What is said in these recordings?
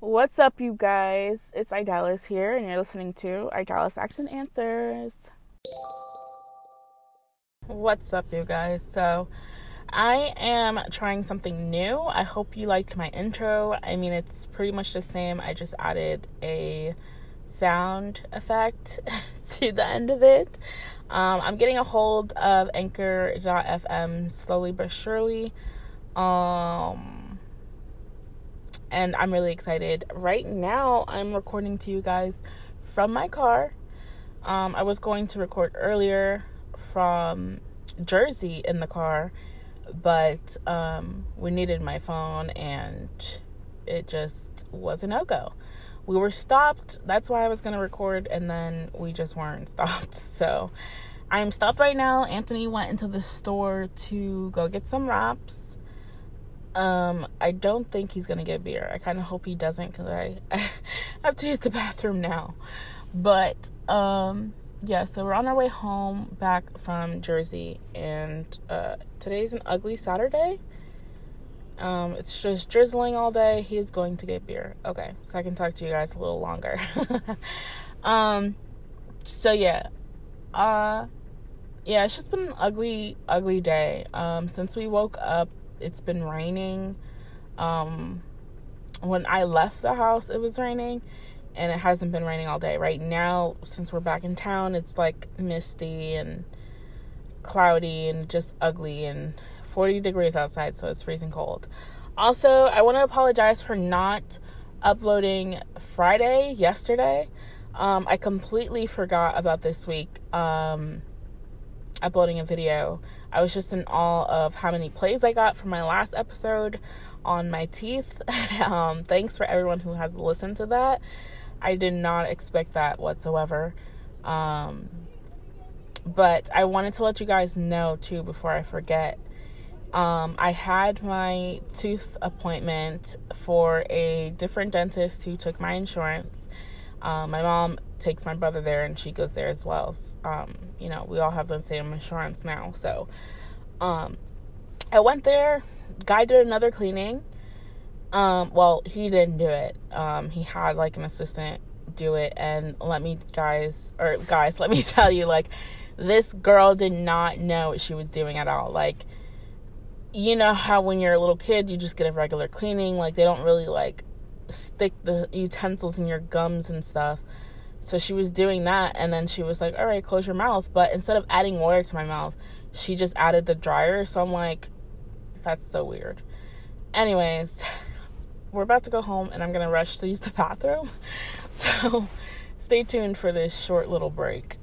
What's up, you guys? It's Idalis here, and you're listening to Idalis Asks and Answers. What's up, you guys? So, I am trying something new. I hope you liked my intro. I mean, it's pretty much the same. I just added a sound effect to the end of it. Um, I'm getting a hold of Anchor.fm slowly but surely. Um, and I'm really excited. Right now, I'm recording to you guys from my car. Um, I was going to record earlier from Jersey in the car, but um, we needed my phone and it just was a no go. We were stopped. That's why I was going to record, and then we just weren't stopped. So I'm stopped right now. Anthony went into the store to go get some wraps. Um, I don't think he's gonna get beer. I kind of hope he doesn't because I, I have to use the bathroom now. But um, yeah, so we're on our way home back from Jersey, and uh, today's an ugly Saturday. Um, it's just drizzling all day. He's going to get beer. Okay, so I can talk to you guys a little longer. um, so yeah, uh, yeah, it's just been an ugly, ugly day. Um, since we woke up, it's been raining. Um, when I left the house, it was raining, and it hasn't been raining all day. Right now, since we're back in town, it's like misty and cloudy and just ugly and 40 degrees outside, so it's freezing cold. Also, I want to apologize for not uploading Friday yesterday. Um, I completely forgot about this week um, uploading a video. I was just in awe of how many plays I got from my last episode on my teeth. um, thanks for everyone who has listened to that. I did not expect that whatsoever. Um, but I wanted to let you guys know too before I forget. Um, I had my tooth appointment for a different dentist who took my insurance. Um, my mom takes my brother there and she goes there as well. Um, you know, we all have the same insurance now. So um, I went there. Guy did another cleaning. Um, well, he didn't do it. Um, he had like an assistant do it. And let me, guys, or guys, let me tell you, like, this girl did not know what she was doing at all. Like, you know how when you're a little kid, you just get a regular cleaning. Like, they don't really like stick the utensils in your gums and stuff. So she was doing that, and then she was like, All right, close your mouth. But instead of adding water to my mouth, she just added the dryer. So I'm like, That's so weird. Anyways, we're about to go home, and I'm gonna rush to use the bathroom. So stay tuned for this short little break.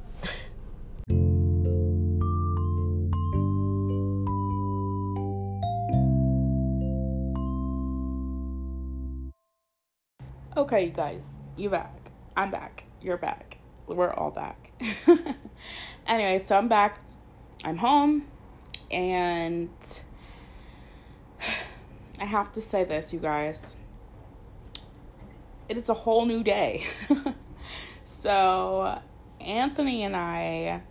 Okay, you guys, you back. I'm back. You're back. We're all back. anyway, so I'm back. I'm home. And I have to say this, you guys. It is a whole new day. so, Anthony and I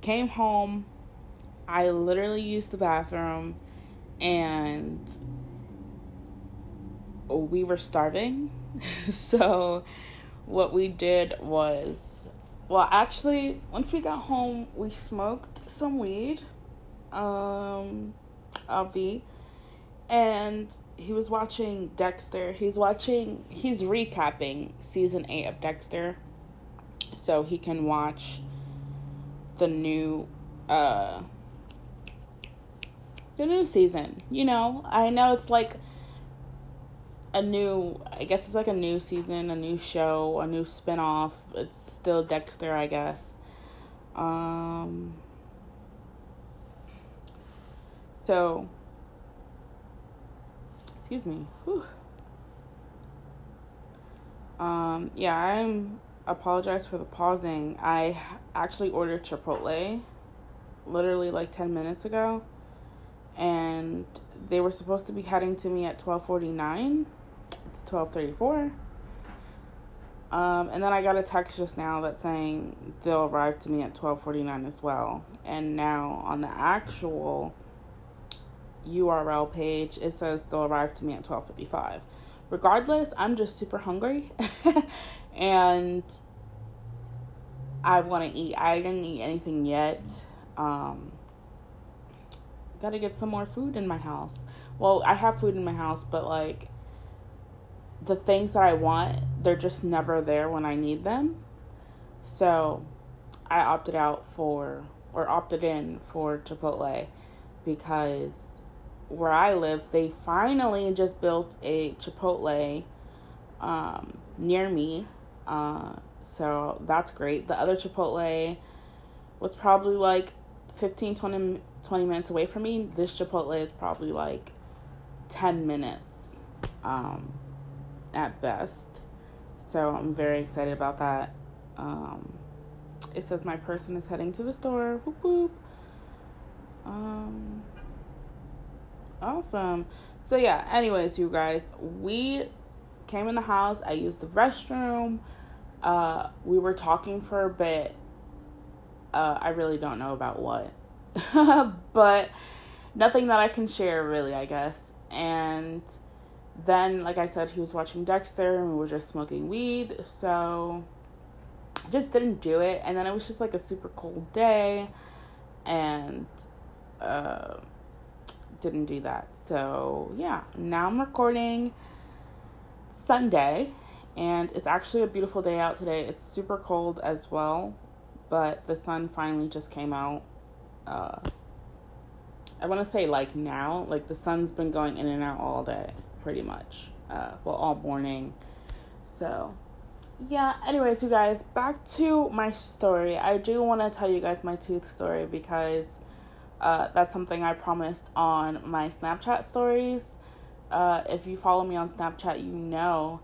came home. I literally used the bathroom and we were starving. so what we did was well actually once we got home we smoked some weed um Avi and he was watching Dexter. He's watching he's recapping season 8 of Dexter so he can watch the new uh the new season. You know, I know it's like a new I guess it's like a new season, a new show, a new spin-off. It's still Dexter, I guess. Um so excuse me. Whew. Um yeah, I'm apologize for the pausing. I actually ordered Chipotle literally like 10 minutes ago and they were supposed to be heading to me at 12:49 it's 12:34. Um, and then I got a text just now that saying they'll arrive to me at 12:49 as well. And now on the actual URL page, it says they'll arrive to me at 12:55. regardless, I'm just super hungry and I want to eat. I didn't eat anything yet. Um, Got to get some more food in my house. Well, I have food in my house, but like the things that I want, they're just never there when I need them. So I opted out for, or opted in for Chipotle because where I live, they finally just built a Chipotle um, near me. Uh, so that's great. The other Chipotle was probably like 15, 20, 20 minutes away from me. This Chipotle is probably like 10 minutes um, at best. So I'm very excited about that. Um, it says my person is heading to the store. Whoop whoop. Um, awesome. So yeah. Anyways, you guys, we came in the house. I used the restroom. Uh, we were talking for a bit. Uh, I really don't know about what, but nothing that I can share really. I guess. And then, like I said, he was watching Dexter, and we were just smoking weed. So just didn't do it. And then it was just like a super cold day, and uh, didn't do that. So yeah, now I'm recording Sunday, and it's actually a beautiful day out today. It's super cold as well, but the sun finally just came out. Uh, I want to say like now, like the sun's been going in and out all day, pretty much. Uh, well, all morning. So yeah, anyways, you guys, back to my story. I do want to tell you guys my tooth story because uh, that's something I promised on my Snapchat stories. Uh, if you follow me on Snapchat, you know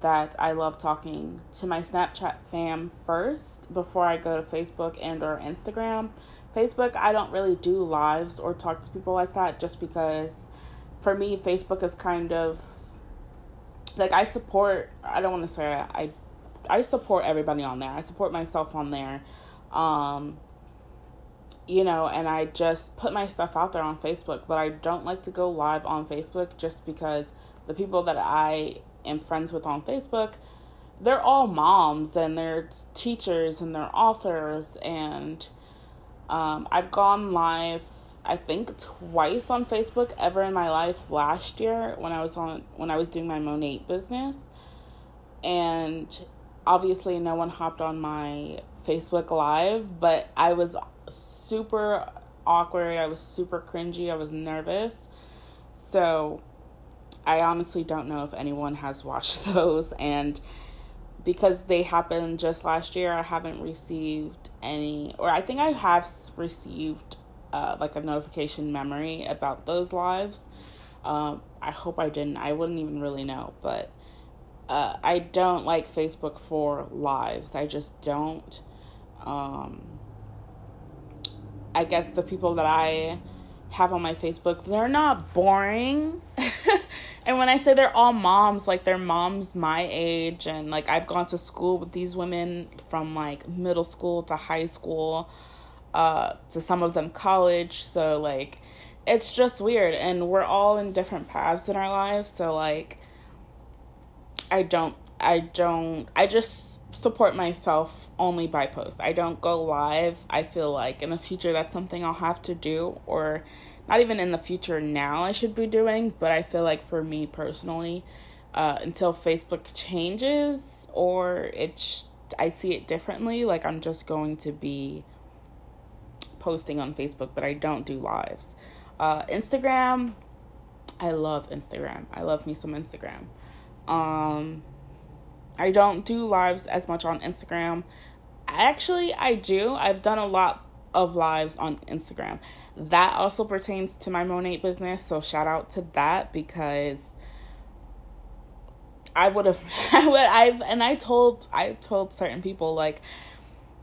that I love talking to my Snapchat fam first before I go to Facebook and or Instagram. Facebook, I don't really do lives or talk to people like that just because for me Facebook is kind of like I support I don't want to say I I support everybody on there. I support myself on there. Um you know, and I just put my stuff out there on Facebook, but I don't like to go live on Facebook just because the people that I am friends with on Facebook, they're all moms and they're teachers and they're authors and um, I've gone live I think twice on Facebook ever in my life last year when I was on when I was doing my Monat business. And obviously no one hopped on my Facebook live, but I was super awkward, I was super cringy, I was nervous. So I honestly don't know if anyone has watched those and because they happened just last year, I haven't received any or I think I have received uh, like a notification memory about those lives. Um, I hope I didn't. I wouldn't even really know, but uh, I don't like Facebook for lives. I just don't. Um, I guess the people that I have on my Facebook, they're not boring. and when I say they're all moms, like they're moms my age, and like I've gone to school with these women from like middle school to high school uh, to some of them college. So like it's just weird and we're all in different paths in our lives. So like I don't I don't I just support myself only by post. I don't go live. I feel like in the future that's something I'll have to do or not even in the future now I should be doing, but I feel like for me personally uh, until Facebook changes or it's I see it differently, like I'm just going to be posting on Facebook, but I don't do lives. Uh, Instagram, I love Instagram. I love me some Instagram. Um, I don't do lives as much on Instagram. Actually, I do. I've done a lot of lives on Instagram. That also pertains to my Monat business, so shout out to that because I would have I would I've and I told I told certain people like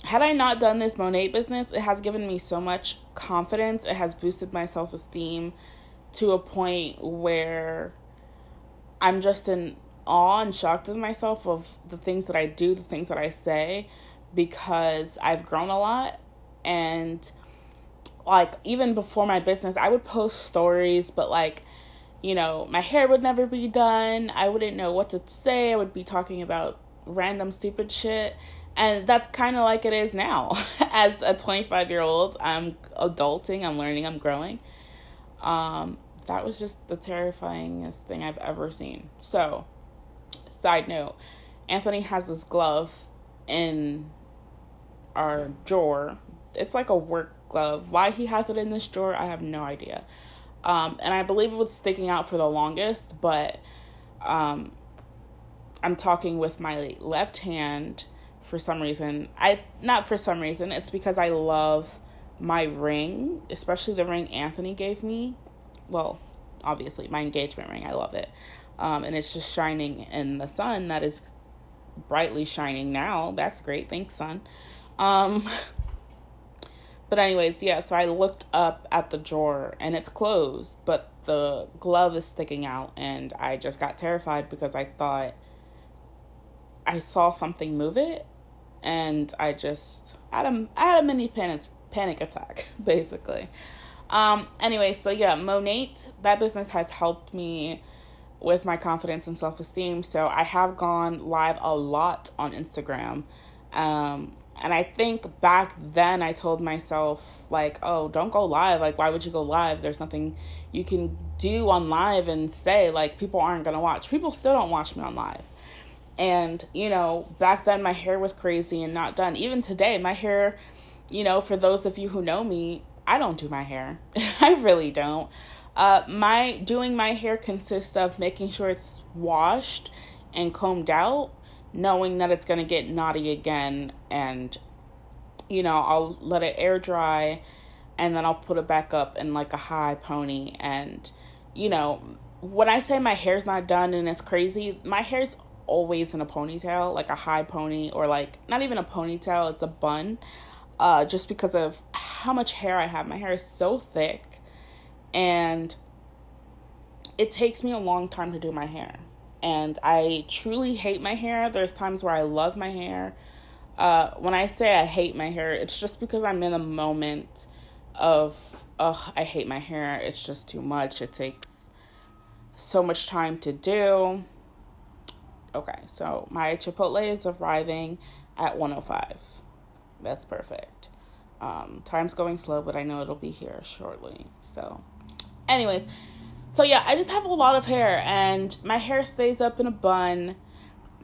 had I not done this Monat business, it has given me so much confidence. It has boosted my self esteem to a point where I'm just in awe and shocked with myself of the things that I do, the things that I say, because I've grown a lot. And like, even before my business, I would post stories, but like, you know, my hair would never be done. I wouldn't know what to say. I would be talking about random stupid shit. And that's kind of like it is now. As a 25 year old, I'm adulting, I'm learning, I'm growing. Um, that was just the terrifyingest thing I've ever seen. So, side note Anthony has this glove in our drawer. It's like a work glove. Why he has it in this drawer, I have no idea. Um, and I believe it was sticking out for the longest, but um, I'm talking with my left hand for some reason. I not for some reason. It's because I love my ring, especially the ring Anthony gave me. Well, obviously my engagement ring. I love it, um, and it's just shining in the sun. That is brightly shining now. That's great. Thanks, sun. Um, but anyways, yeah. So I looked up at the drawer and it's closed, but the glove is sticking out, and I just got terrified because I thought I saw something move it, and I just had a I had a mini panic panic attack basically. Um. Anyway, so yeah, Monat that business has helped me with my confidence and self esteem. So I have gone live a lot on Instagram. Um, and I think back then I told myself, like, oh, don't go live. Like, why would you go live? There's nothing you can do on live and say, like, people aren't going to watch. People still don't watch me on live. And, you know, back then my hair was crazy and not done. Even today, my hair, you know, for those of you who know me, I don't do my hair. I really don't. Uh, my doing my hair consists of making sure it's washed and combed out, knowing that it's gonna get knotty again, and you know I'll let it air dry, and then I'll put it back up in like a high pony, and you know when I say my hair's not done and it's crazy, my hair's always in a ponytail, like a high pony, or like not even a ponytail, it's a bun. Uh, just because of how much hair I have. My hair is so thick and it takes me a long time to do my hair. And I truly hate my hair. There's times where I love my hair. Uh, when I say I hate my hair, it's just because I'm in a moment of, oh, I hate my hair. It's just too much. It takes so much time to do. Okay, so my Chipotle is arriving at 105. That's perfect. Um, time's going slow, but I know it'll be here shortly. So Anyways, so yeah, I just have a lot of hair and my hair stays up in a bun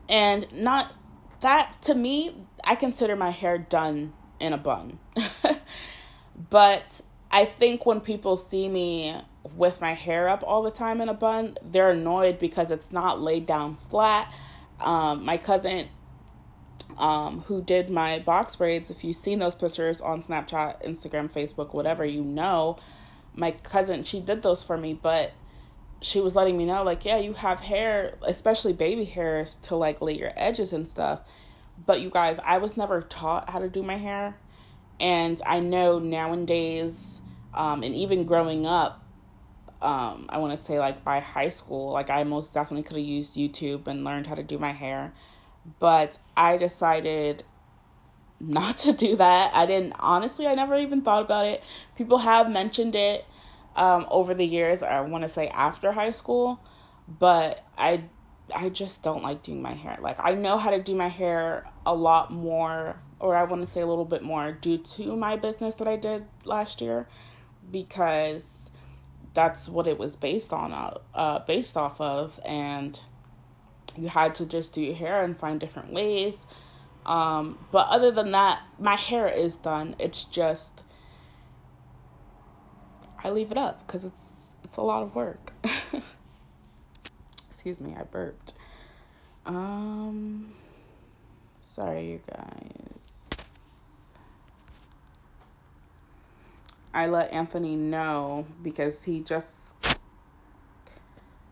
and not that to me, I consider my hair done in a bun. but I think when people see me with my hair up all the time in a bun, they're annoyed because it's not laid down flat. Um, my cousin, um, who did my box braids, if you've seen those pictures on Snapchat, Instagram, Facebook, whatever, you know my cousin, she did those for me, but she was letting me know, like, yeah, you have hair, especially baby hairs, to like lay your edges and stuff. But you guys, I was never taught how to do my hair. And I know nowadays, um, and even growing up, um, I want to say like by high school, like I most definitely could have used YouTube and learned how to do my hair. But I decided not to do that. I didn't, honestly, I never even thought about it. People have mentioned it um, over the years, I want to say after high school, but I I just don't like doing my hair. Like I know how to do my hair a lot more or I want to say a little bit more due to my business that I did last year because that's what it was based on uh, uh based off of and you had to just do your hair and find different ways um, but other than that, my hair is done. It's just I leave it up because it's it's a lot of work. Excuse me, I burped. Um, sorry, you guys. I let Anthony know because he just.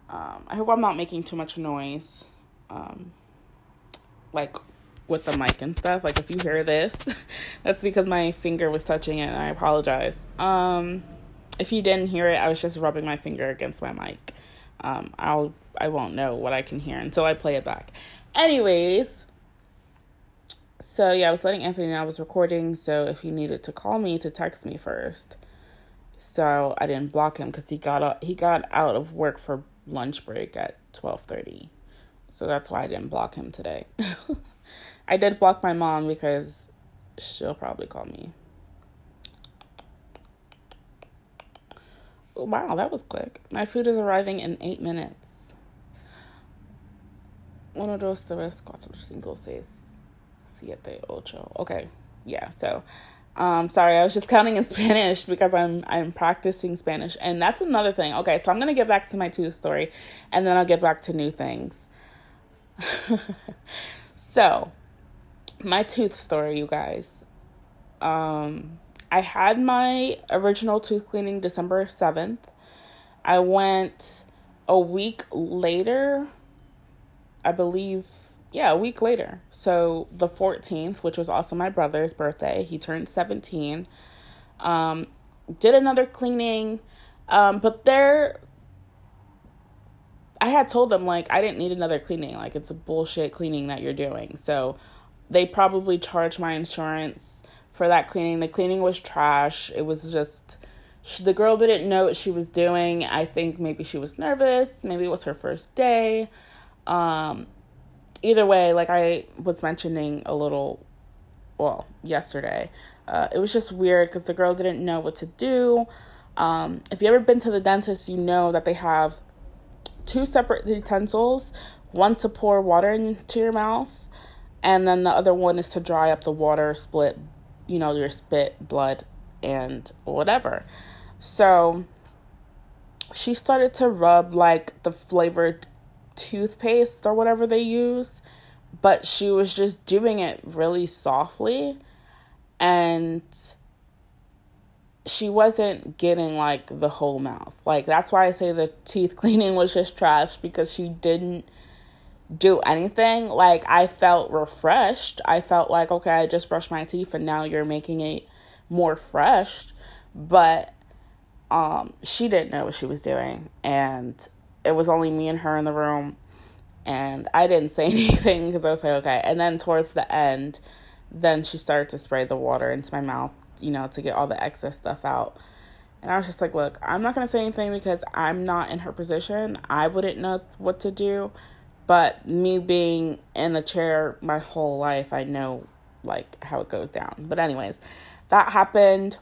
Um, I hope I'm not making too much noise. Um, like with the mic and stuff. Like if you hear this, that's because my finger was touching it and I apologize. Um if you didn't hear it, I was just rubbing my finger against my mic. Um I'll I won't know what I can hear until I play it back. Anyways, so yeah, I was letting Anthony know I was recording, so if he needed to call me to text me first. so I didn't block him because he got out, he got out of work for lunch break at twelve thirty, so that's why I didn't block him today. I did block my mom because she'll probably call me. Wow, that was quick. My food is arriving in eight minutes. Uno, dos, tres, cuatro, cinco, seis, siete, ocho. Okay, yeah. So, um, sorry, I was just counting in Spanish because I'm I'm practicing Spanish, and that's another thing. Okay, so I'm gonna get back to my tooth story, and then I'll get back to new things. so, my tooth story, you guys. Um, I had my original tooth cleaning December 7th. I went a week later, I believe, yeah, a week later. So the 14th, which was also my brother's birthday, he turned 17. Um, did another cleaning, um, but there, I had told them like I didn't need another cleaning. Like it's a bullshit cleaning that you're doing. So they probably charged my insurance for that cleaning. The cleaning was trash. It was just the girl didn't know what she was doing. I think maybe she was nervous. Maybe it was her first day. Um, either way, like I was mentioning a little, well, yesterday, uh, it was just weird because the girl didn't know what to do. Um, if you ever been to the dentist, you know that they have two separate utensils one to pour water into your mouth, and then the other one is to dry up the water, split you know, your spit, blood, and whatever. So she started to rub like the flavored toothpaste or whatever they use, but she was just doing it really softly and she wasn't getting like the whole mouth. Like that's why I say the teeth cleaning was just trash because she didn't do anything. Like I felt refreshed. I felt like okay, I just brushed my teeth and now you're making it more fresh. But um she didn't know what she was doing and it was only me and her in the room and I didn't say anything because I was like okay. And then towards the end, then she started to spray the water into my mouth, you know, to get all the excess stuff out. And I was just like, look, I'm not going to say anything because I'm not in her position. I wouldn't know what to do but me being in a chair my whole life, I know like how it goes down. But anyways, that happened.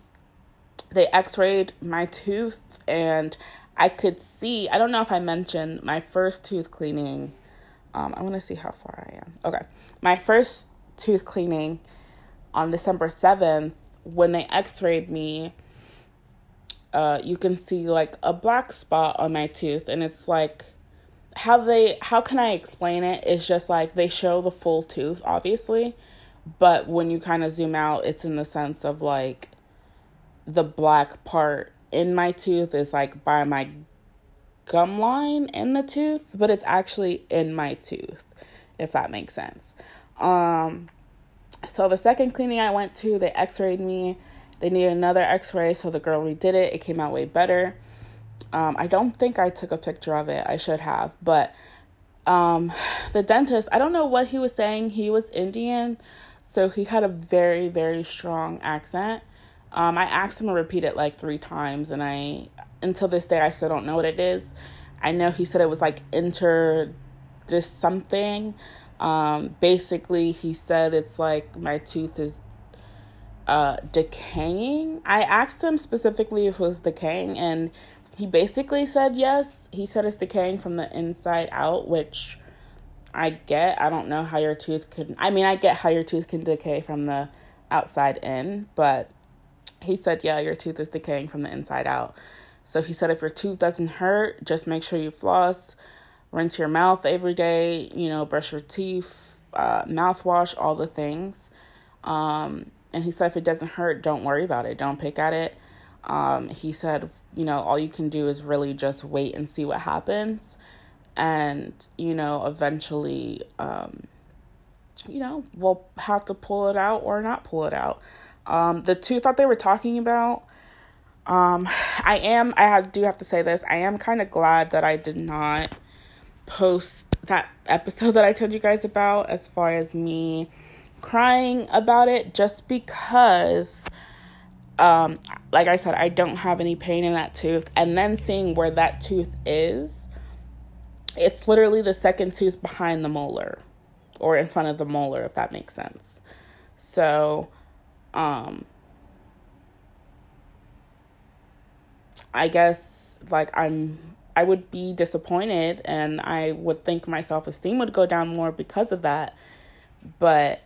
They x-rayed my tooth and I could see, I don't know if I mentioned my first tooth cleaning. Um, I want to see how far I am. Okay. My first tooth cleaning on December 7th, when they x rayed me, uh, you can see like a black spot on my tooth, and it's like how they how can I explain it? It's just like they show the full tooth, obviously, but when you kind of zoom out, it's in the sense of like the black part in my tooth is like by my gum line in the tooth, but it's actually in my tooth, if that makes sense. Um, so the second cleaning I went to, they x-rayed me. They needed another x-ray, so the girl redid it. It came out way better. Um, I don't think I took a picture of it. I should have. But um, the dentist, I don't know what he was saying. He was Indian, so he had a very, very strong accent. Um, I asked him to repeat it like three times, and I, until this day, I still don't know what it is. I know he said it was like inter this something. Um, basically, he said it's like my tooth is uh, decaying. I asked him specifically if it was decaying, and he basically said yes. He said it's decaying from the inside out, which I get. I don't know how your tooth could. I mean, I get how your tooth can decay from the outside in, but he said, yeah, your tooth is decaying from the inside out. So he said, if your tooth doesn't hurt, just make sure you floss, rinse your mouth every day, you know, brush your teeth, uh, mouthwash, all the things. Um, and he said, if it doesn't hurt, don't worry about it. Don't pick at it. Um, he said, you know, all you can do is really just wait and see what happens. And, you know, eventually, um, you know, we'll have to pull it out or not pull it out. Um, the tooth that they were talking about, um, I am, I have, do have to say this, I am kind of glad that I did not post that episode that I told you guys about as far as me crying about it, just because um, like I said, I don't have any pain in that tooth. And then seeing where that tooth is, it's literally the second tooth behind the molar or in front of the molar, if that makes sense. So, um, I guess like I'm I would be disappointed and I would think my self esteem would go down more because of that. But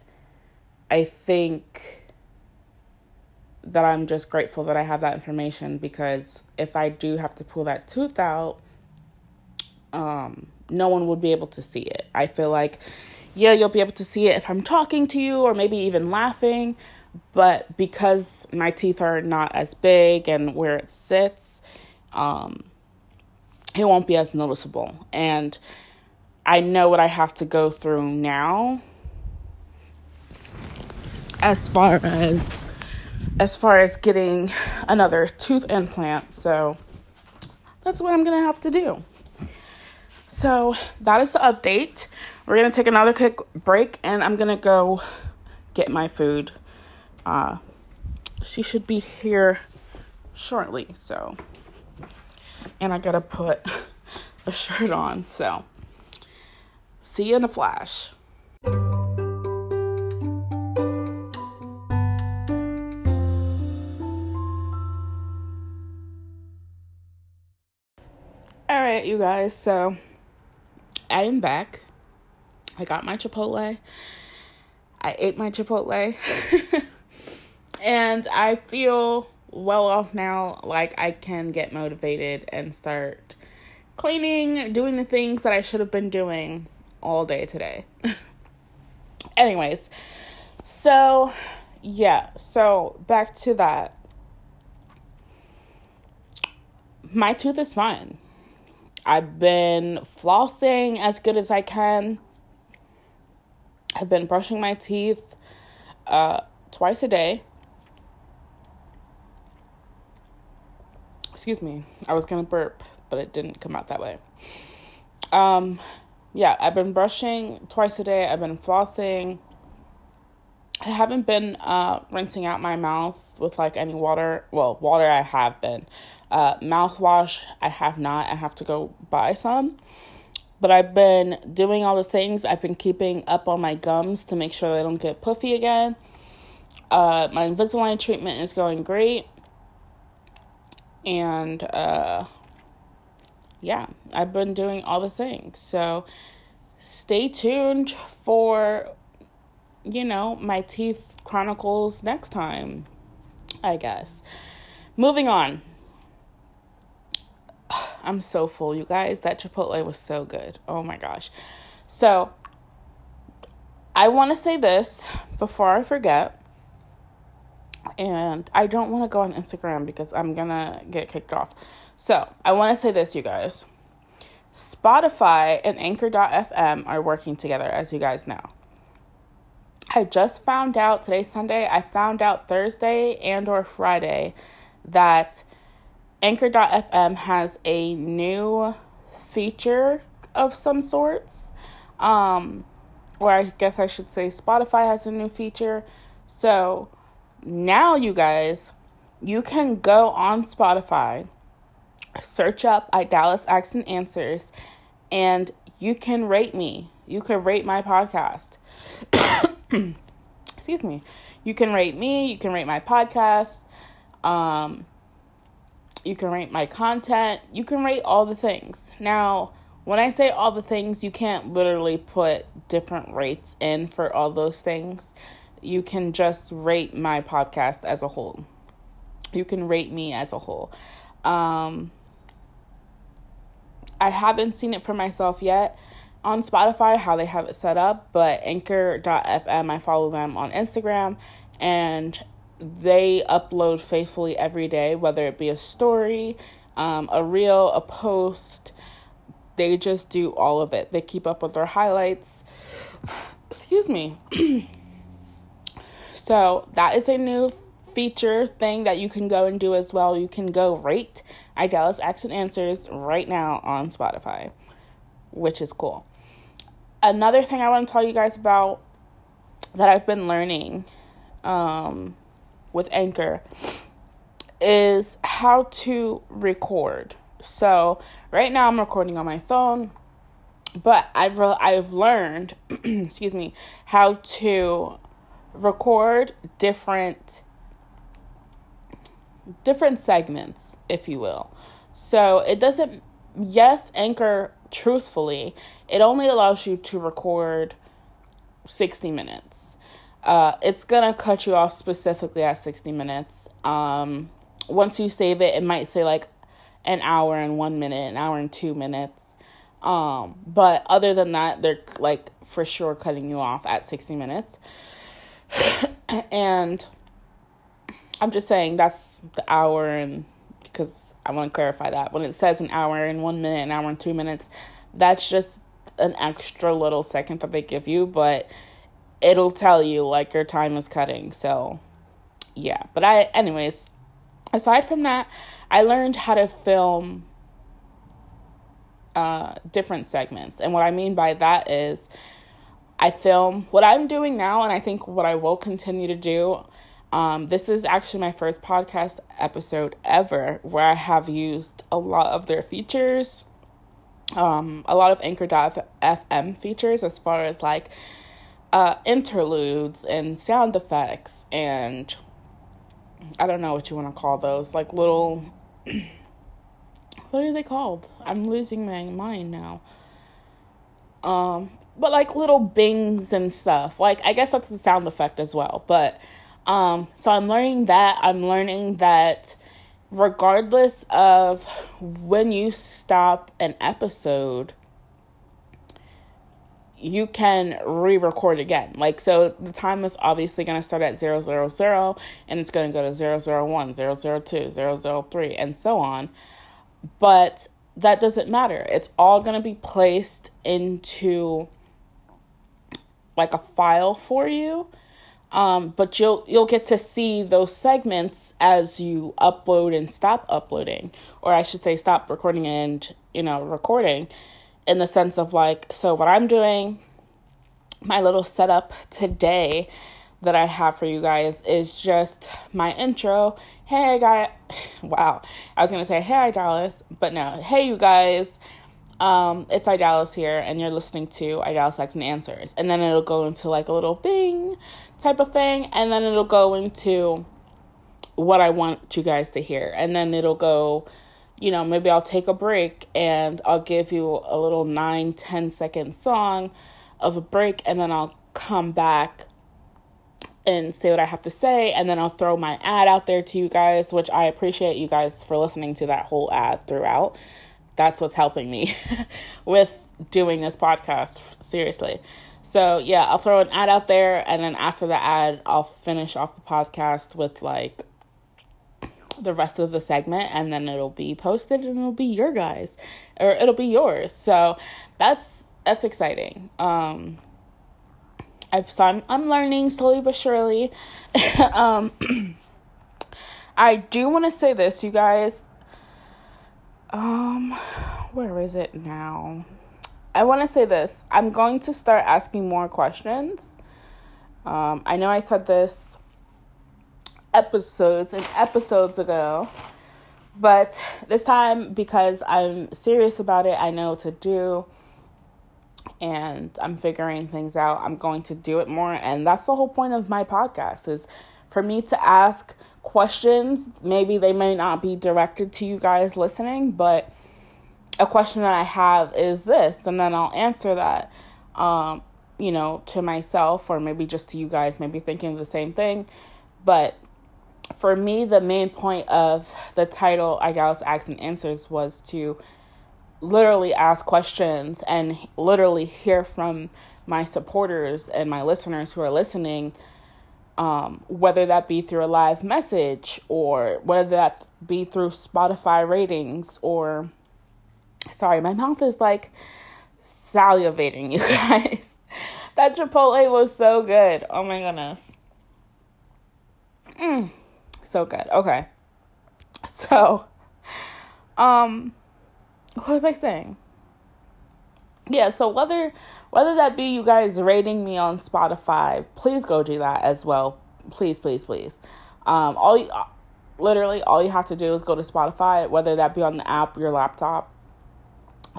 I think that I'm just grateful that I have that information because if I do have to pull that tooth out, um, no one would be able to see it. I feel like, yeah, you'll be able to see it if I'm talking to you or maybe even laughing, but because my teeth are not as big and where it sits, um, it won't be as noticeable. And I know what I have to go through now as far as as far as getting another tooth implant. So that's what I'm going to have to do. So that is the update. We're going to take another quick break and I'm going to go get my food. Uh, she should be here shortly. So, and I got to put a shirt on. So, see you in a flash. All right, you guys. So I am back. I got my Chipotle. I ate my Chipotle. and I feel well off now. Like I can get motivated and start cleaning, doing the things that I should have been doing all day today. Anyways, so yeah, so back to that. My tooth is fine I've been flossing as good as I can. I've been brushing my teeth uh, twice a day. Excuse me. I was to burp, but it didn't come out that way. Um, yeah, I've been brushing twice a day. I've been flossing. I haven't been uh, rinsing out my mouth with like any water. Well, water I have been. Uh, mouthwash I have not. I have to go buy some. But I've been doing all the things. I've been keeping up on my gums to make sure they don't get puffy again. Uh, my Invisalign treatment is going great. And uh, yeah, I've been doing all the things. So stay tuned for, you know, my teeth chronicles next time. I guess. Moving on. I'm so full, you guys. That Chipotle was so good. Oh my gosh. So, I want to say this before I forget. And I don't want to go on Instagram because I'm going to get kicked off. So, I want to say this, you guys. Spotify and Anchor.fm are working together, as you guys know. I just found out today Sunday, I found out Thursday and or Friday that Anchor.fm has a new feature of some sorts. Um or I guess I should say Spotify has a new feature. So now you guys, you can go on Spotify, search up Idalis Asks and Answers, and you can rate me. You can rate my podcast. excuse me. You can rate me, you can rate my podcast, um, you can rate my content, you can rate all the things. Now, when I say all the things, you can't literally put different rates in for all those things. You can just rate my podcast as a whole. You can rate me as a whole. Um, I haven't seen it for myself yet on Spotify how they have it set up, but Anchor.fm, I follow them on Instagram and they upload faithfully every day, whether it be a story, um, a reel, a post. They just do all of it. They keep up with their highlights. Excuse me. so that is a new feature thing that you can go and do as well. You can go rate I Asks and Answers right now on Spotify, which is cool another thing I want to tell you guys about that I've been learning um, with Anchor is how to record. So, right now I'm recording on my phone, but I've re- I've learned, excuse me, how to record different different segments, if you will. So, it doesn't yes, Anchor truthfully, it only allows you to record 60 minutes. Uh, it's gonna cut you off specifically at 60 minutes. Um, once you save it, it might say like an hour and one minute, an hour and two minutes. Um, but other than that, they're like for sure cutting you off at 60 minutes. And I'm just saying that's the hour and because I want to clarify that when it says an hour and one minute, an hour and two minutes, that's just an extra little second that they give you, but it'll tell you like your time is cutting. So, yeah. But I, anyways, aside from that, I learned how to film uh, different segments. And what I mean by that is I film what I'm doing now, and I think what I will continue to do. Um, this is actually my first podcast episode ever where I have used a lot of their features um, a lot of Anchor.fm features as far as like uh, interludes and sound effects and I don't know what you want to call those, like little. what are they called? I'm losing my mind now. Um, but like little bings and stuff. Like I guess that's a sound effect as well. But um, so I'm learning that. I'm learning that regardless of when you stop an episode, you can re-record again. Like so the time is obviously going to start at 000 and it's going to go to 001, 002, 003 and so on. But that doesn't matter. It's all going to be placed into like a file for you um, but you'll you'll get to see those segments as you upload and stop uploading, or I should say, stop recording and you know recording, in the sense of like, so what I'm doing, my little setup today that I have for you guys is just my intro. Hey, I got wow, I was gonna say hey, Dallas, but no, hey, you guys. Um, it's Idalis here, and you're listening to Idalis Asks and Answers. And then it'll go into like a little bing type of thing, and then it'll go into what I want you guys to hear. And then it'll go, you know, maybe I'll take a break and I'll give you a little nine, ten second song of a break, and then I'll come back and say what I have to say, and then I'll throw my ad out there to you guys, which I appreciate you guys for listening to that whole ad throughout that's what's helping me with doing this podcast seriously. So yeah i'll throw an ad out there and then after the ad i'll finish off the podcast with like the rest of the segment and then it'll be posted and it'll be your guys or it'll be yours. So that's that's exciting. Um I've so I'm, I'm learning slowly but surely. Um I do want to say this you guys um, where is it now? I want to say this. I'm going to start asking more questions. Um, I know I said this episodes and episodes ago, but this time because I'm serious about it, I know what to do and I'm figuring things out. I'm going to do it more and that's the whole point of my podcast is for me to ask questions. Maybe they may not be directed to you guys listening, but a question that I have is this, and then I'll answer that, um, you know, to myself or maybe just to you guys, maybe thinking the same thing. But for me, the main point of the title, I guess, Asks and Answers, was to literally ask questions and literally hear from my supporters and my listeners who are listening um, whether that be through a live message or whether that be through Spotify ratings or sorry, my mouth is like salivating, you guys. that Chipotle was so good. Oh my goodness. Mm, so good. Okay. So, um, what was I saying? Yeah, so whether whether that be you guys rating me on Spotify, please go do that as well. Please, please, please. Um, all literally all you have to do is go to Spotify, whether that be on the app, your laptop,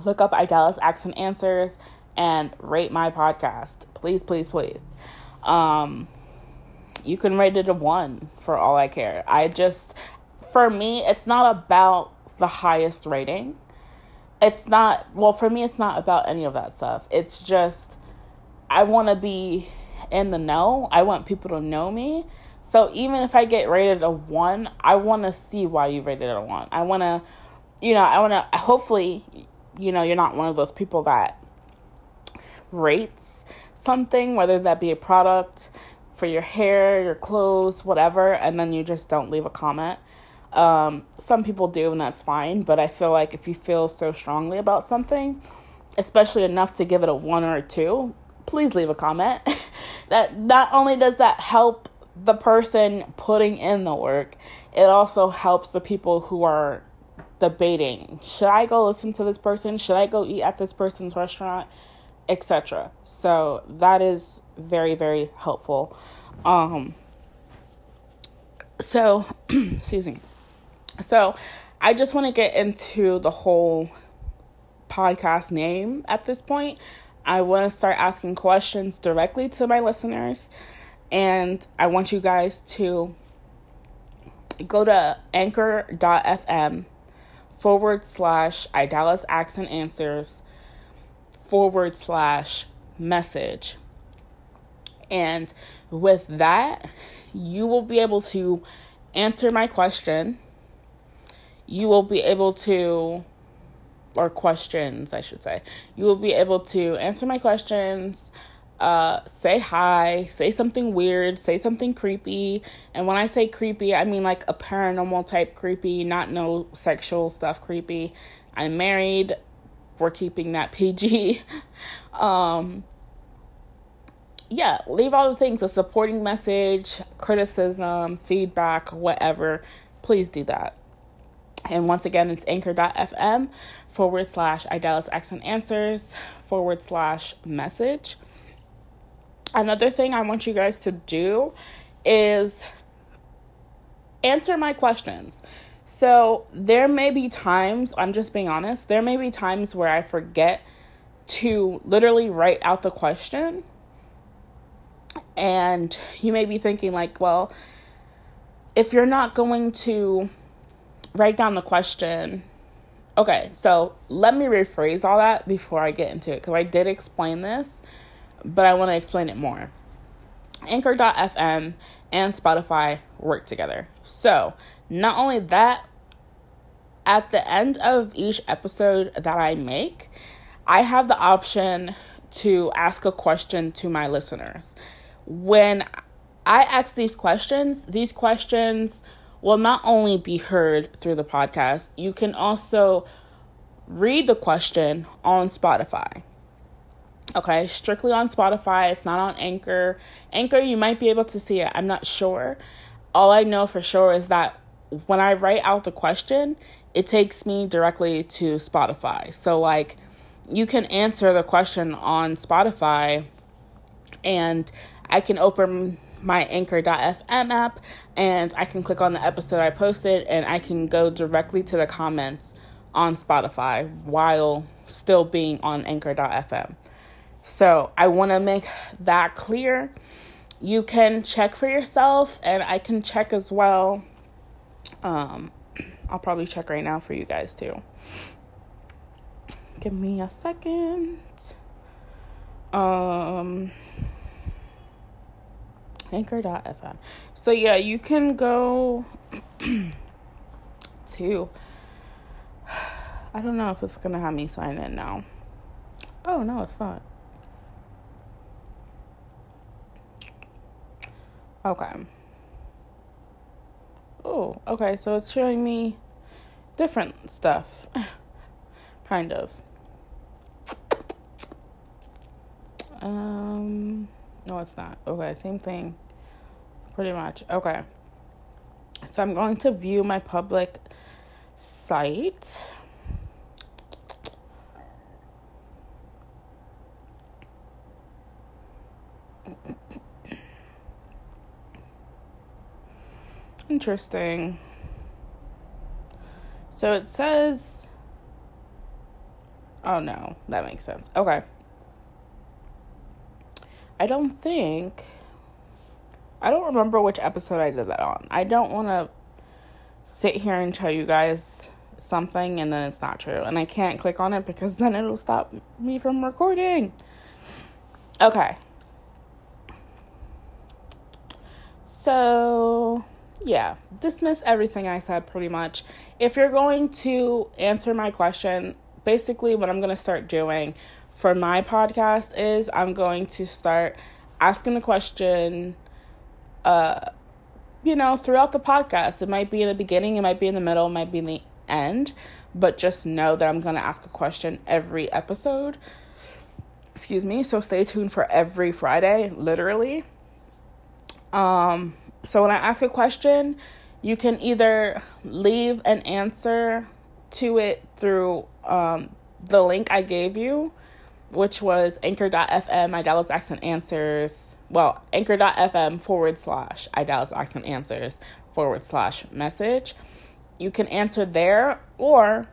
look up Idalis and Answers, and rate my podcast. Please, please, please. Um, you can rate it a one for all I care. I just, for me, it's not about the highest rating. It's not, well, for me, it's not about any of that stuff. It's just, I want to be in the know. I want people to know me. So even if I get rated a one, I want to see why you rated a one. I want to, you know, I want to, hopefully, you know, you're not one of those people that rates something, whether that be a product for your hair, your clothes, whatever, and then you just don't leave a comment. Um, some people do, and that's fine, but I feel like if you feel so strongly about something, especially enough to give it a one or a two, please leave a comment. that not only does that help the person putting in the work, it also helps the people who are debating should I go listen to this person? Should I go eat at this person's restaurant? Etc. So that is very, very helpful. Um, so, excuse me. So, I just want to get into the whole podcast name at this point. I want to start asking questions directly to my listeners, and I want you guys to go to anchor.fm forward slash Idalis and Answers forward slash message. And with that, you will be able to answer my question. You will be able to, or questions, I should say. You will be able to answer my questions, uh, say hi, say something weird, say something creepy. And when I say creepy, I mean like a paranormal type creepy, not no sexual stuff creepy. I'm married. We're keeping that PG. um, yeah, leave all the things a supporting message, criticism, feedback, whatever. Please do that. And once again, it's anchor.fm forward slash Idalis and Answers forward slash message another thing I want you guys to do is answer my questions. So there may be times, I'm just being honest, there may be times where I forget to literally write out the question. And you may be thinking, like, well, if you're not going to write down the question, okay, so let me rephrase all that before I get into it because I did explain this but I want to explain it more. Anchor.fm and Spotify work together. So, not only that, at the end of each episode that I make, I have the option to ask a question to my listeners. When I ask these questions, these questions will not only be heard through the podcast, you can also read the question on Spotify. Okay, strictly on Spotify. It's not on Anchor. Anchor, you might be able to see it. I'm not sure. All I know for sure is that when I write out the question, it takes me directly to Spotify. So, like, you can answer the question on Spotify, and I can open my anchor.fm app and I can click on the episode I posted and I can go directly to the comments on Spotify while still being on anchor.fm. So I want to make that clear. You can check for yourself, and I can check as well. Um, I'll probably check right now for you guys too. Give me a second. Um, anchor.fm. So, yeah, you can go to. I don't know if it's to have me sign in now. Oh, no, it's not. Okay. Oh, okay, so it's showing me different stuff. kind of. Um, no, it's not. Okay, same thing. Pretty much. Okay. So I'm going to view my public site. Interesting. So it says. Oh no, that makes sense. Okay. I don't think. I don't remember which episode I did that on. I don't want to sit here and tell you guys something and then it's not true. And I can't click on it because then it'll stop me from recording. Okay. So, yeah, dismiss everything I said pretty much. If you're going to answer my question, basically what I'm going to start doing for my podcast is I'm going to start asking the question uh you know throughout the podcast. It might be in the beginning it might be in the middle it might be in the end but just know that I'm going to ask a question every episode. Excuse me so stay tuned for every Friday literally. Um so when I ask a question you can either leave an answer to it through um the link I gave you which was anchor.fm, my Idalis Asks and Answers. Well, anchor.fm forward slash Idalis Asks and Answers forward slash message. You can answer there, or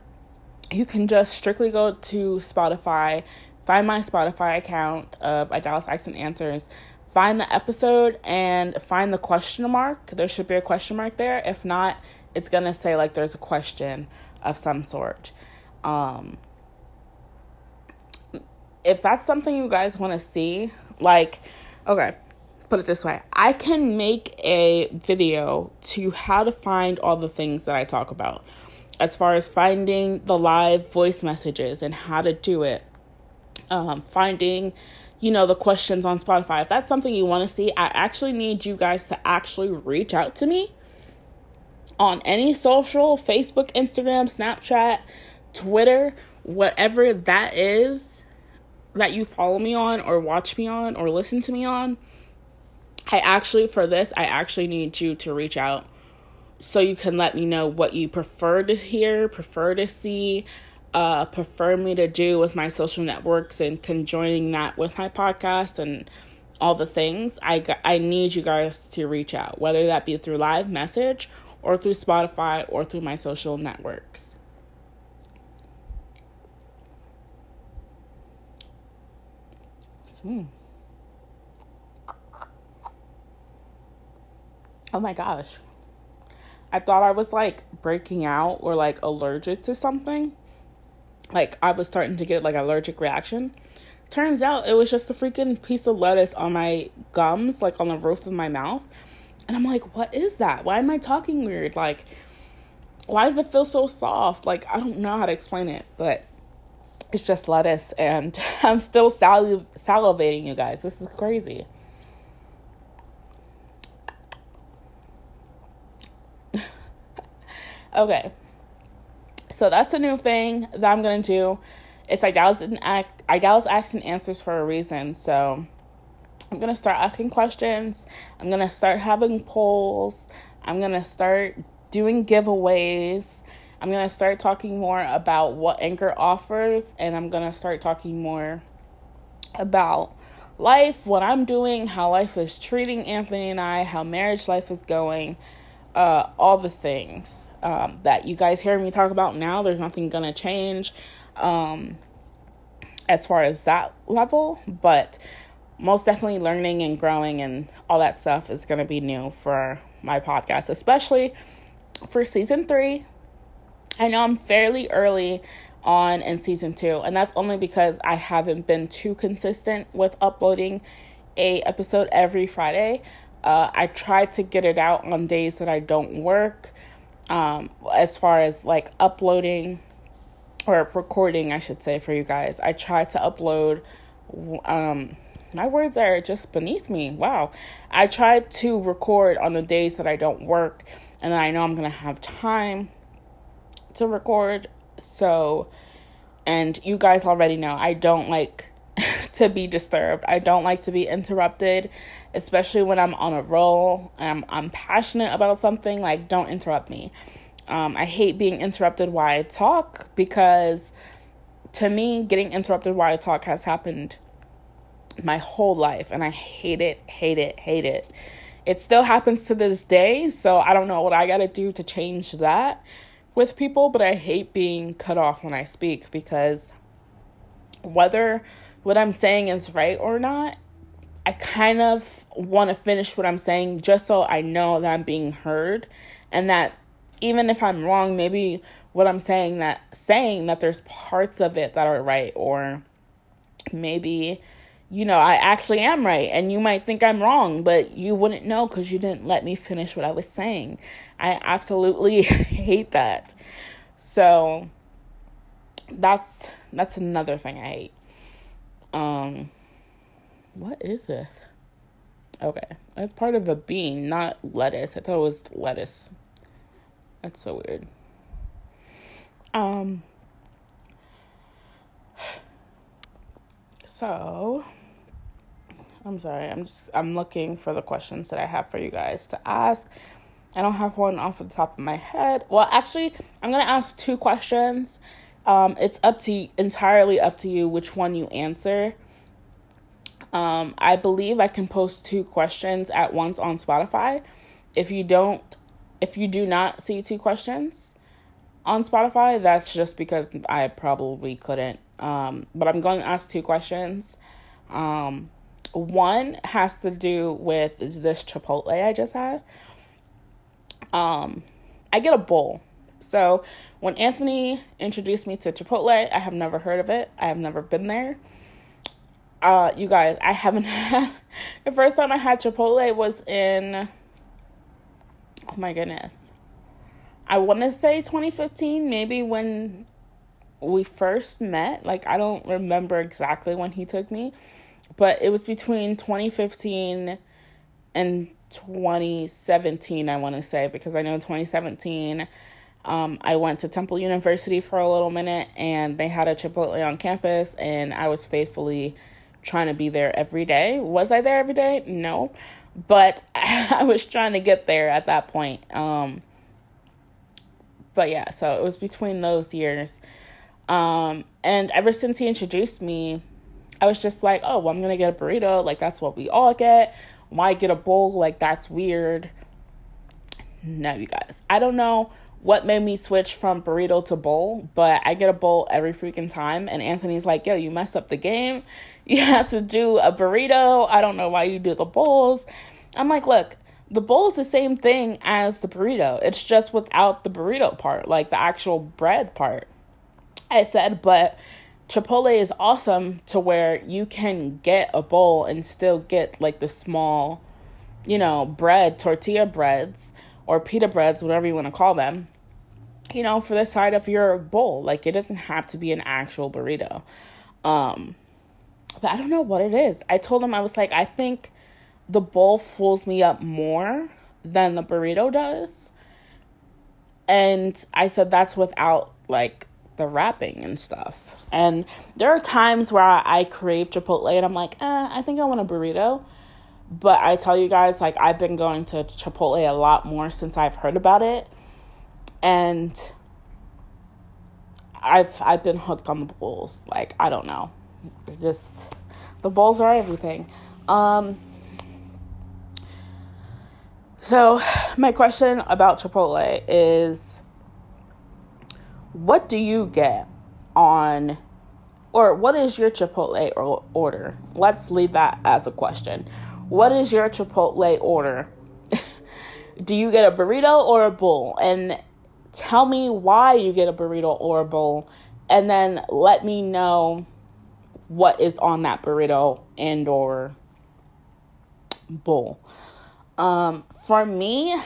you can just strictly go to Spotify, find my Spotify account of Idalis Asks and Answers, find the episode, and find the question mark. There should be a question mark there. If not, it's gonna say like there's a question of some sort. Um, if that's something you guys want to see, like, okay, put it this way. I can make a video to how to find all the things that I talk about, as far as finding the live voice messages and how to do it, um, finding, you know, the questions on Spotify. If that's something you want to see, I actually need you guys to actually reach out to me on any social Facebook, Instagram, Snapchat, Twitter, whatever that is that you follow me on or watch me on or listen to me on, I actually, for this, I actually need you to reach out so you can let me know what you prefer to hear, prefer to see, uh, prefer me to do with my social networks and conjoining that with my podcast and all the things. I, I need you guys to reach out, whether that be through live message or through Spotify or through my social networks. Hmm. Oh my gosh. I thought I was like breaking out or like allergic to something. Like I was starting to get like allergic reaction. Turns out it was just a freaking piece of lettuce on my gums, like on the roof of my mouth. And I'm like, what is that? Why am I talking weird? Like, why does it feel so soft? Like, I don't know how to explain it, but it's just lettuce and i'm still saliv- salivating you guys. This is crazy. Okay. So that's a new thing that i'm gonna do. It's Idalis an act Idalis Asks and Answers for a reason. So i'm gonna start asking questions. I'm gonna start having polls. I'm gonna start doing giveaways I'm going to start talking more about what Anchor offers, and I'm going to start talking more about life, what I'm doing, how life is treating Anthony and I, how marriage life is going, uh, all the things um, that you guys hear me talk about now. There's nothing going to change um, as far as that level, but most definitely learning and growing and all that stuff is going to be new for my podcast, especially for season three I know I'm fairly early on in season two, and that's only because I haven't been too consistent with uploading a episode every Friday. Uh, I try to get it out on days that I don't work. Um, as far as like uploading or recording, I should say for you guys, I try to upload. Um, my words are just beneath me. Wow, I try to record on the days that I don't work, and I know I'm gonna have time to record. So, and you guys already know I don't like to be disturbed. I don't like to be interrupted, especially when I'm on a roll. I'm I'm passionate about something. Like, don't interrupt me. Um, I hate being interrupted while I talk because, to me, getting interrupted while I talk has happened my whole life, and I hate it, hate it, hate it. It still happens to this day, so I don't know what I gotta do to change that with people, but I hate being cut off when I speak because whether what I'm saying is right or not, I kind of want to finish what I'm saying just so I know that I'm being heard and that even if I'm wrong, maybe what I'm saying that saying that there's parts of it that are right or maybe you know, I actually am right and you might think I'm wrong, but you wouldn't know cuz you didn't let me finish what I was saying. I absolutely hate that. So that's that's another thing I hate. Um what is this? Okay. It's part of a bean, not lettuce. I thought it was lettuce. That's so weird. Um so I'm sorry. I'm just I'm looking for the questions that I have for you guys to ask. I don't have one off the top of my head. Well, actually, I'm gonna ask two questions. Um, it's up to entirely up to you which one you answer. Um, I believe I can post two questions at once on Spotify. If you don't, if you do not see two questions on Spotify, that's just because I probably couldn't. Um, but I'm going to ask two questions. Um, one has to do with this Chipotle I just had. Um, I get a bowl. So when Anthony introduced me to Chipotle, I have never heard of it. I have never been there. Uh, you guys, I haven't had the first time I had Chipotle was in oh my goodness. I want to say 2015, maybe when we first met. Like I don't remember exactly when he took me, but it was between 2015 and 2017 i want to say because i know 2017 um, i went to temple university for a little minute and they had a chipotle on campus and i was faithfully trying to be there every day. Was i there every day? No. But i was trying to get there at that point um, but yeah so it was between those years. Um, and ever since he introduced me I was just like, oh, well, I'm gonna get a burrito. Like, that's what we all get. Why get a bowl? Like, that's weird. No, you guys. I don't know what made me switch from burrito to bowl, but I get a bowl every freaking time. And Anthony's like, yo, you messed up the game. You have to do a burrito. I don't know why you do the bowls. I'm like, look, the bowl is the same thing as the burrito. It's just without the burrito part, like the actual bread part. I said, but Chipotle is awesome to where you can get a bowl and still get like the small, you know, bread, tortilla breads or pita breads, whatever you want to call them, you know, for the side of your bowl. Like it doesn't have to be an actual burrito. Um, but I don't know what it is. I told him I was like, I think the bowl fools me up more than the burrito does. And I said that's without like the wrapping and stuff. And there are times where I, crave Chipotle and I'm like, eh, I think I want a burrito. But I tell you guys, like, I've been going to Chipotle a lot more since I've heard about it. And I've I've been hooked on the bowls. Like, I don't know. Just the bowls are everything. Um so my question about Chipotle is what do you get on or what is your Chipotle order? Let's leave that as a question. What is your Chipotle order? do you get a burrito or a bowl? And tell me why you get a burrito or a bowl and then let me know what is on that burrito and or bowl. Um, for me,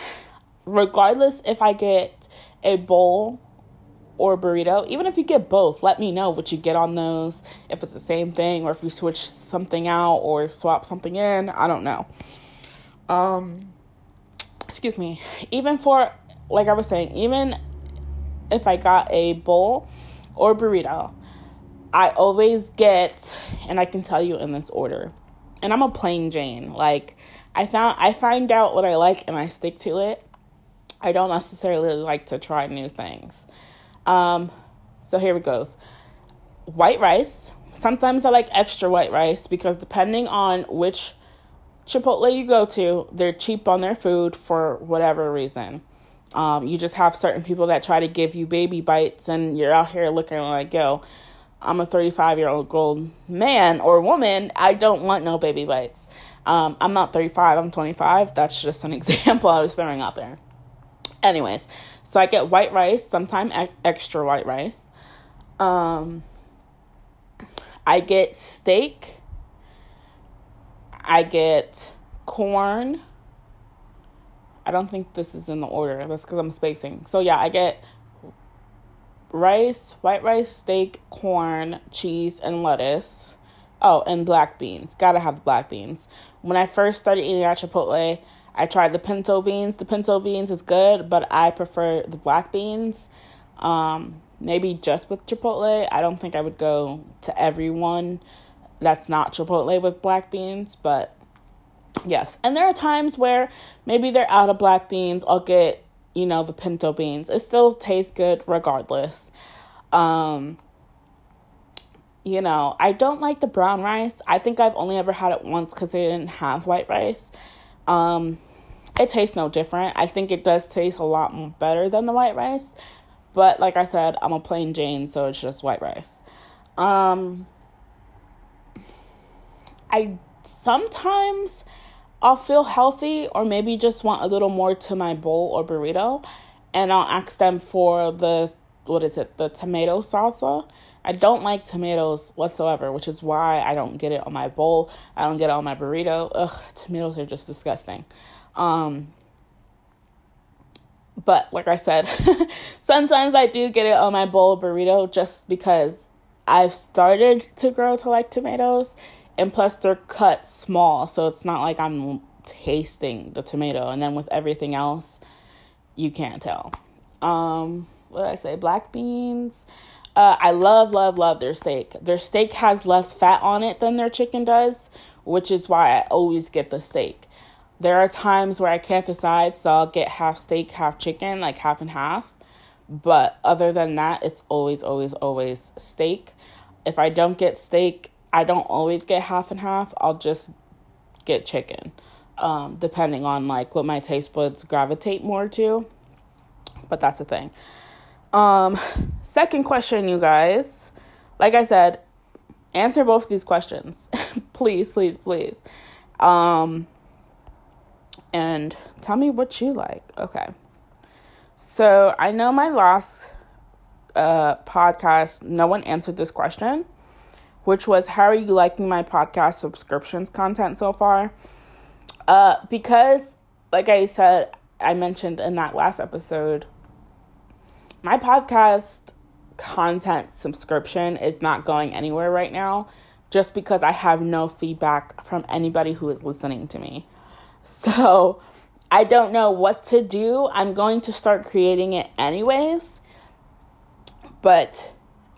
regardless if I get a bowl or burrito. Even if you get both, let me know what you get on those. If it's the same thing or if you switch something out or swap something in, I don't know. Um excuse me. Even for like I was saying, even if I got a bowl or burrito, I always get and I can tell you in this order. And I'm a plain Jane. Like I found I find out what I like and I stick to it. I don't necessarily like to try new things. Um, so here it goes white rice. Sometimes I like extra white rice because depending on which Chipotle you go to, they're cheap on their food for whatever reason. Um, you just have certain people that try to give you baby bites, and you're out here looking like, yo, I'm a 35 year old gold man or woman. I don't want no baby bites. Um, I'm not 35, I'm 25. That's just an example I was throwing out there. Anyways, so I get white rice, sometimes extra white rice. Um, I get steak. I get corn. I don't think this is in the order. That's because I'm spacing. So yeah, I get rice, white rice, steak, corn, cheese, and lettuce. Oh, and black beans. Gotta have the black beans. When I first started eating at Chipotle, I tried the pinto beans. The pinto beans is good, but I prefer the black beans. Um, maybe just with Chipotle. I don't think I would go to everyone that's not Chipotle with black beans, but yes. And there are times where maybe they're out of black beans. I'll get, you know, the pinto beans. It still tastes good regardless. Um, you know, I don't like the brown rice. I think I've only ever had it once because they didn't have white rice. Um, it tastes no different. I think it does taste a lot better than the white rice. But like I said, I'm a plain Jane, so it's just white rice. Um, I sometimes I'll feel healthy or maybe just want a little more to my bowl or burrito, and I'll ask them for the what is it, the tomato salsa. I don't like tomatoes whatsoever, which is why I don't get it on my bowl. I don't get it on my burrito. Ugh, tomatoes are just disgusting. Um, but like I said, sometimes I do get it on my bowl burrito just because I've started to grow to like tomatoes, and plus they're cut small, so it's not like I'm tasting the tomato. And then with everything else, you can't tell. Um, what did I say? Black beans. Uh, I love, love, love their steak. Their steak has less fat on it than their chicken does, which is why I always get the steak. There are times where I can't decide, so I'll get half steak, half chicken, like half and half. But other than that, it's always, always, always steak. If I don't get steak, I don't always get half and half. I'll just get chicken, um, depending on like what my taste buds gravitate more to. But that's the thing. Um, second question, you guys. Like I said, answer both these questions, please, please, please. Um, and tell me what you like. Okay. So I know my last uh, podcast, no one answered this question, which was how are you liking my podcast subscriptions content so far? Uh, because, like I said, I mentioned in that last episode, my podcast content subscription is not going anywhere right now just because I have no feedback from anybody who is listening to me. So I don't know what to do. I'm going to start creating it anyways. But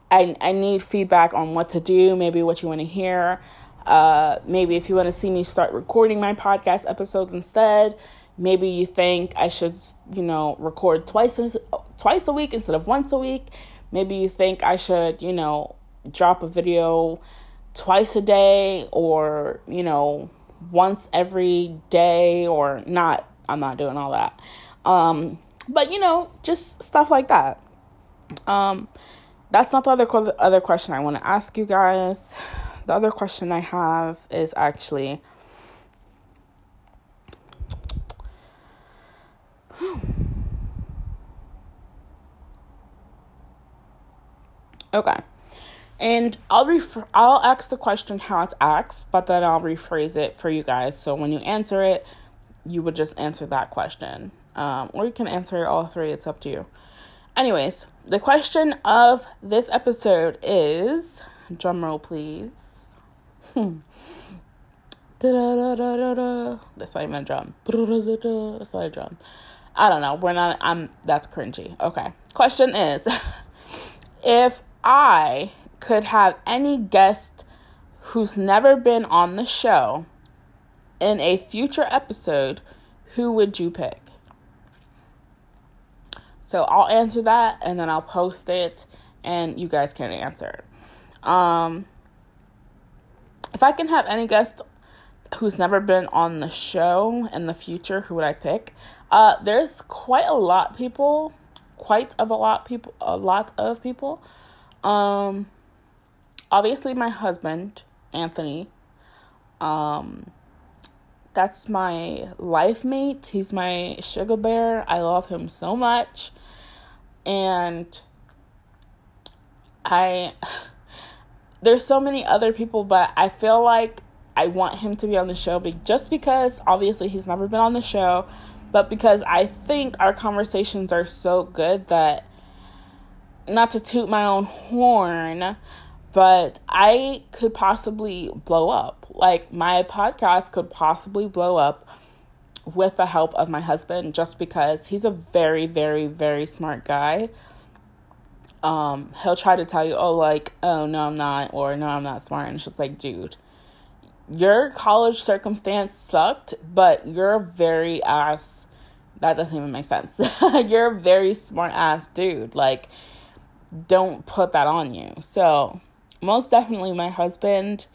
I, I need feedback on what to do, maybe what you want to hear. Uh, maybe if you want to see me start recording my podcast episodes instead, maybe you think I should, you know, record twice twice a week instead of once a week. Maybe you think I should, you know, drop a video twice a day or, you know, once every day or not. I'm not doing all that. Um, but you know, just stuff like that. Um, that's not the other other question I want to ask you guys. The other question I have is actually Okay. And I'll refer I'll ask the question how it's asked, but then I'll rephrase it for you guys. So when you answer it, you would just answer that question. Um, or you can answer all three, it's up to you. Anyways, the question of this episode is drum roll please. Hmm. That's not even a drum. That's not a drum. I don't know. We're not I'm that's cringy. Okay. Question is if I could have any guest who's never been on the show in a future episode, who would you pick? So I'll answer that and then I'll post it and you guys can answer. Um, if I can have any guest, who's never been on the show in the future, who would I pick? Uh, there's quite a lot people, quite of a lot people, a lot of people. Um, obviously my husband, Anthony. Um, that's my life mate. He's my sugar bear. I love him so much. And I there's so many other people, but I feel like I want him to be on the show just because obviously he's never been on the show, but because I think our conversations are so good that not to toot my own horn, but I could possibly blow up. Like my podcast could possibly blow up with the help of my husband just because he's a very very very smart guy. Um he'll try to tell you, "Oh like, oh no, I'm not," or "No, I'm not smart." And it's just like, "Dude, your college circumstance sucked, but you're a very ass that doesn't even make sense. you're a very smart ass dude. Like don't put that on you. So, most definitely my husband.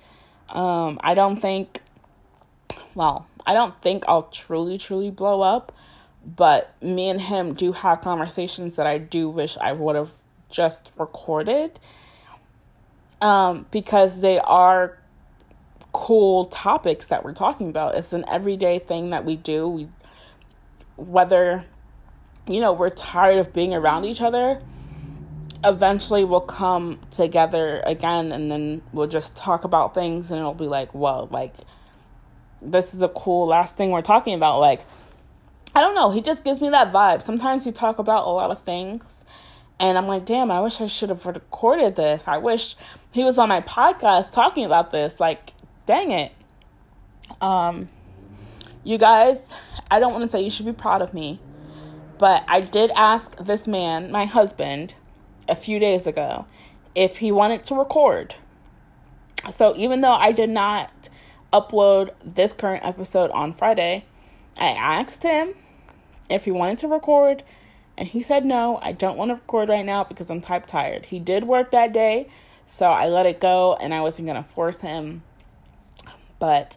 Um, I don't think, well, I don't think I'll truly, truly blow up, but me and him do have conversations that I do wish I would have just recorded um, because they are cool topics that we're talking about. It's an everyday thing that we do. We, whether, you know, we're tired of being around each other eventually we'll come together again and then we'll just talk about things and it'll be like, whoa, like this is a cool last thing we're talking about. Like, I don't know, he just gives me that vibe. Sometimes we talk about a lot of things and I'm like, damn, I wish I should have recorded this. I wish he was on my podcast talking about this. Like, dang it. Um you guys, I don't want to say you should be proud of me, but I did ask this man, my husband, a few days ago if he wanted to record. So even though I did not upload this current episode on Friday, I asked him if he wanted to record and he said no, I don't want to record right now because I'm type tired. He did work that day, so I let it go and I wasn't going to force him. But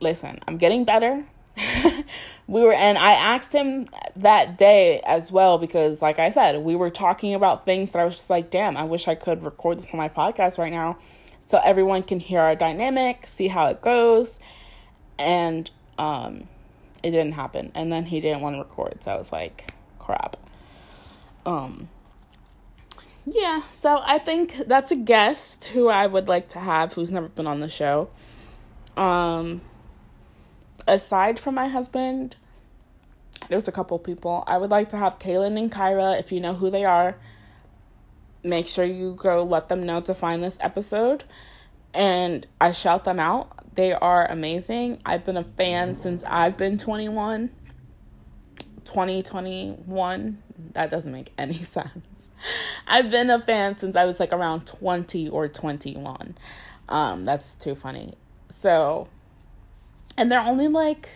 listen, I'm getting better. we were, and I asked him that day as well because, like I said, we were talking about things that I was just like, damn, I wish I could record this on my podcast right now so everyone can hear our dynamic, see how it goes. And um, it didn't happen. And then he didn't want to record, so I was like, crap. Um, yeah, so I think that's a guest who I would like to have who's never been on the show. Um, aside from my husband, there's a couple people. I would like to have Kaylin and Kyra, if you know who they are. Make sure you go let them know to find this episode. And I shout them out. They are amazing. I've been a fan since I've been 21. 2021. That doesn't make any sense. I've been a fan since I was like around 20 or 21. Um, that's too funny. So and they're only like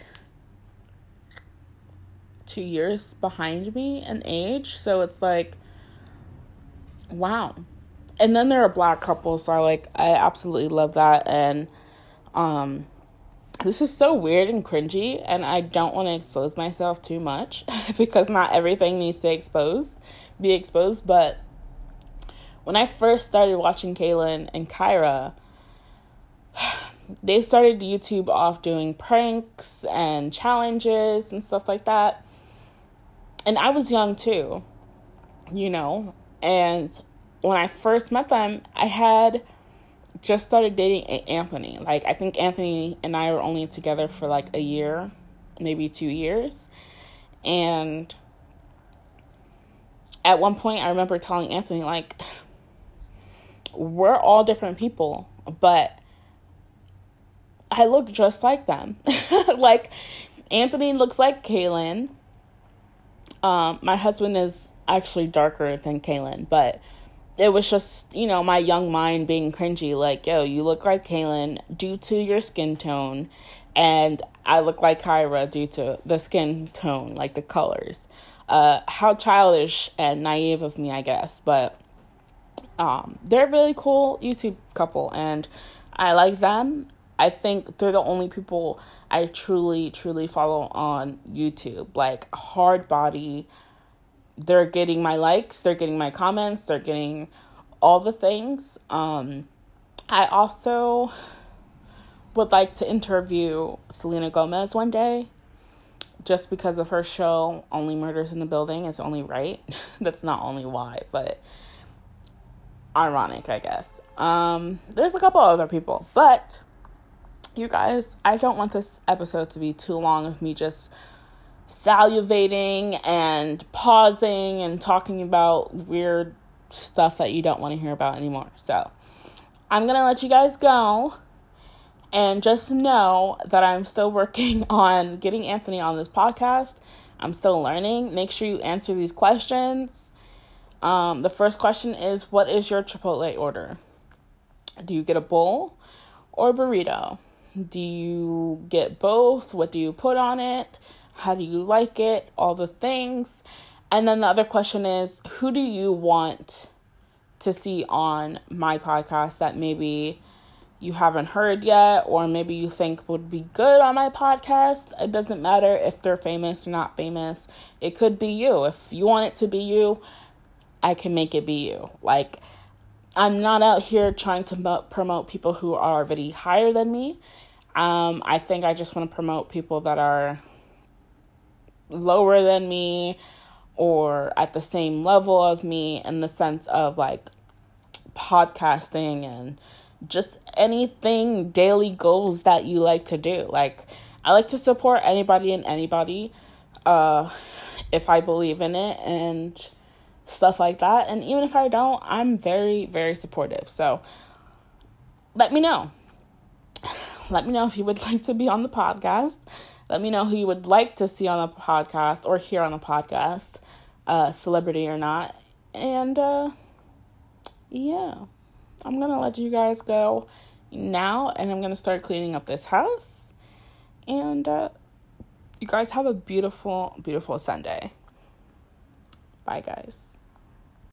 two years behind me in age. So it's like, wow. And then they're a black couple, so I like I absolutely love that. And um this is so weird and cringy, and I don't want to expose myself too much because not everything needs to expose be exposed. But when I first started watching Kaylin and Kyra, they started YouTube off doing pranks and challenges and stuff like that. And I was young too, you know. And when I first met them, I had just started dating Anthony. Like, I think Anthony and I were only together for like a year, maybe two years. And at one point, I remember telling Anthony, like, we're all different people, but I look just like them. like Anthony looks like Kaylin. Um, my husband is actually darker than Kaylin, but it was just, you know, my young mind being cringy, like, yo, you look like Kaylin due to your skin tone, and I look like Kyra due to the skin tone, like the colors. Uh, how childish and naive of me, I guess, but um, they're a really cool YouTube couple, and I like them I think they're the only people I truly, truly follow on YouTube. Like hard body, they're getting my likes, they're getting my comments, they're getting all the things. Um, I also would like to interview Selena Gomez one day just because of her show Only Murders in the Building is only right. That's not only why, but ironic, I guess. Um, there's a couple other people, but you guys, I don't want this episode to be too long of me just salivating and pausing and talking about weird stuff that you don't want to hear about anymore. So, I'm going to let you guys go. And just know that I'm still working on getting Anthony on this podcast. I'm still learning. Make sure you answer these questions. Um, the first question is What is your Chipotle order? Do you get a bowl or burrito? Do you get both? What do you put on it? How do you like it? All the things. And then the other question is Who do you want to see on my podcast that maybe you haven't heard yet, or maybe you think would be good on my podcast. It doesn't matter if they're famous or not famous. It could be you. If you want it to be you, I can make it be you. Like, I'm not out here trying to promote people who are already higher than me. Um, I think I just want to promote people that are lower than me or at the same level of me in the sense of like podcasting and just anything daily goals that you like to do. Like I like to support anybody and anybody uh if I believe in it and stuff like that. And even if I don't, I'm very very supportive. So let me know. Let me know if you would like to be on the podcast. Let me know who you would like to see on the podcast or hear on the podcast, uh, celebrity or not. And uh, yeah. I'm gonna let you guys go now and I'm gonna start cleaning up this house. And uh, you guys have a beautiful, beautiful Sunday. Bye, guys.